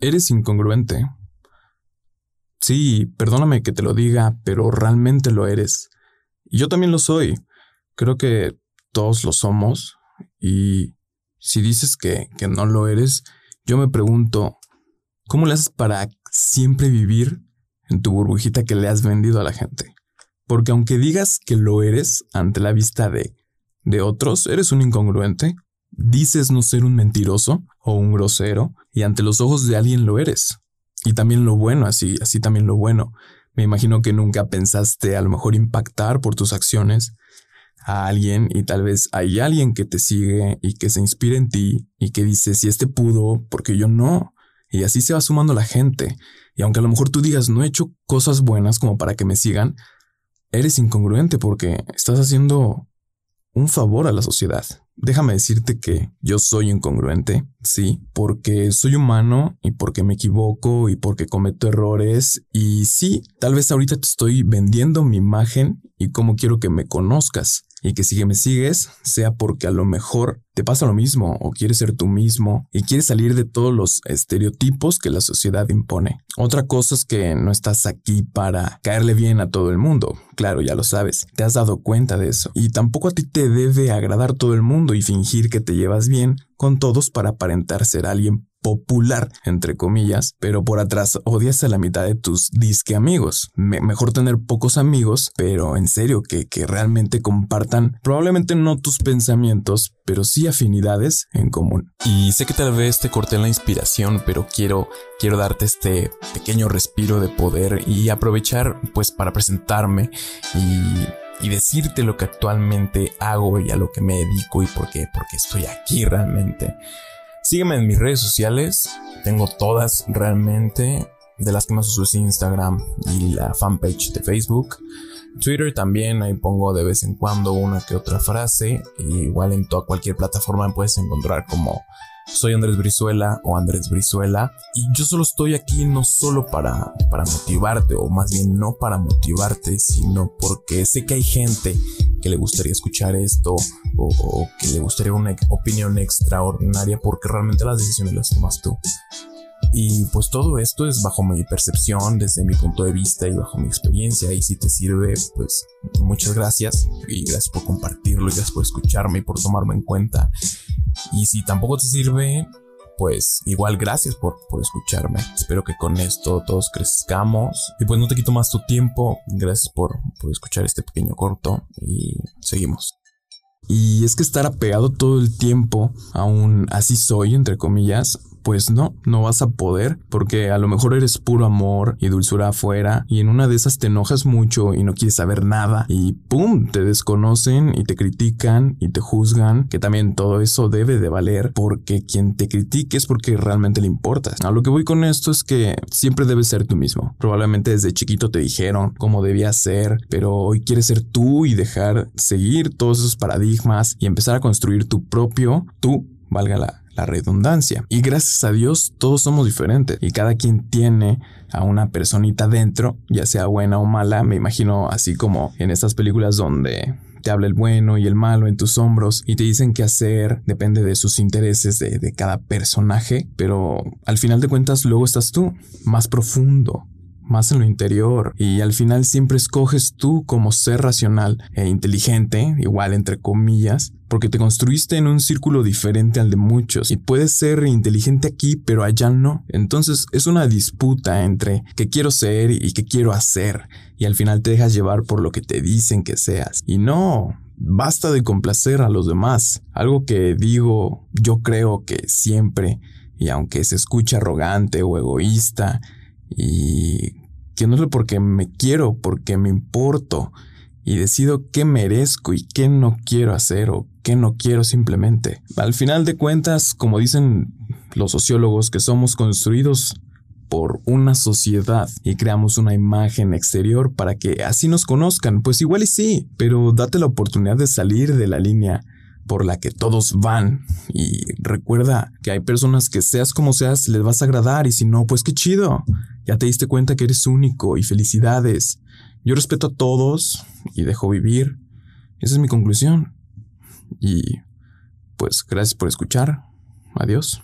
eres incongruente. Sí, perdóname que te lo diga, pero realmente lo eres. Y yo también lo soy. Creo que todos lo somos. Y si dices que, que no lo eres, yo me pregunto, ¿cómo le haces para siempre vivir en tu burbujita que le has vendido a la gente? Porque aunque digas que lo eres ante la vista de, de otros, eres un incongruente, dices no ser un mentiroso o un grosero, y ante los ojos de alguien lo eres. Y también lo bueno, así, así también lo bueno. Me imagino que nunca pensaste a lo mejor impactar por tus acciones a alguien y tal vez hay alguien que te sigue y que se inspira en ti y que dice, si este pudo, porque yo no. Y así se va sumando la gente. Y aunque a lo mejor tú digas, no he hecho cosas buenas como para que me sigan, eres incongruente porque estás haciendo un favor a la sociedad. Déjame decirte que yo soy incongruente, sí, porque soy humano y porque me equivoco y porque cometo errores y sí, tal vez ahorita te estoy vendiendo mi imagen y cómo quiero que me conozcas y que si me sigues sea porque a lo mejor te pasa lo mismo o quieres ser tú mismo y quieres salir de todos los estereotipos que la sociedad impone. Otra cosa es que no estás aquí para caerle bien a todo el mundo. Claro, ya lo sabes, te has dado cuenta de eso. Y tampoco a ti te debe agradar todo el mundo y fingir que te llevas bien con todos para aparentar ser alguien popular, entre comillas, pero por atrás odias a la mitad de tus disque amigos. mejor tener pocos amigos, pero en serio, que, que realmente compartan probablemente no tus pensamientos, pero sí afinidades en común. Y sé que tal vez te corté la inspiración, pero quiero, quiero darte este pequeño respiro de poder y aprovechar pues para presentarme y y decirte lo que actualmente hago y a lo que me dedico y por qué, porque estoy aquí realmente. Sígueme en mis redes sociales, tengo todas realmente, de las que más uso es Instagram y la fanpage de Facebook. Twitter también, ahí pongo de vez en cuando una que otra frase. igual en toda cualquier plataforma me puedes encontrar como soy Andrés Brizuela o Andrés Brizuela y yo solo estoy aquí no solo para, para motivarte o más bien no para motivarte, sino porque sé que hay gente que le gustaría escuchar esto o, que le gustaría una opinión extraordinaria porque realmente las decisiones las tomas tú. Y pues todo esto es bajo mi percepción, desde mi punto de vista y bajo mi experiencia. Y si te sirve, pues muchas gracias. Y gracias por compartirlo y gracias por escucharme y por tomarme en cuenta. Y si tampoco te sirve, pues igual gracias por, por escucharme. Espero que con esto todos crezcamos. Y pues no te quito más tu tiempo. Gracias por, por escuchar este pequeño corto y seguimos. Y es que estar apegado todo el tiempo a un así soy, entre comillas, pues no, no vas a poder, porque a lo mejor eres puro amor y dulzura afuera, y en una de esas te enojas mucho y no quieres saber nada, y ¡pum! te desconocen y te critican y te juzgan, que también todo eso debe de valer, porque quien te critique es porque realmente le importas. A lo que voy con esto es que siempre debes ser tú mismo. Probablemente desde chiquito te dijeron cómo debías ser, pero hoy quieres ser tú y dejar seguir todos esos paradigmas y empezar a construir tu propio tú, valga la la redundancia. Y gracias a Dios todos somos diferentes y cada quien tiene a una personita dentro, ya sea buena o mala, me imagino así como en estas películas donde te habla el bueno y el malo en tus hombros y te dicen qué hacer, depende de sus intereses de, de, cada personaje, pero al final de cuentas luego estás tú, más profundo, más en lo interior y al final siempre escoges tú como ser racional e inteligente, igual entre comillas, porque te construiste en un círculo diferente al de muchos y puedes ser inteligente aquí pero allá no. Entonces es una disputa entre qué quiero ser y qué quiero hacer y al final te dejas llevar por lo que te dicen que seas. Y no, basta de complacer a los demás. Algo que digo, yo creo que siempre, y aunque se escuche arrogante o egoísta, y es porque me quiero, porque me importo y decido qué merezco y qué no quiero hacer o qué no quiero simplemente. Al final de cuentas, como dicen los sociólogos, que somos construidos por una sociedad y creamos una imagen exterior para que así nos conozcan, pues igual y sí, pero date la oportunidad de salir de la línea por la que todos van. Y recuerda que hay personas que seas como seas, les vas a agradar y si no, pues qué chido. Ya te diste cuenta que eres único y felicidades. Yo respeto a todos y dejo vivir. Esa es mi conclusión. Y pues gracias por escuchar. Adiós.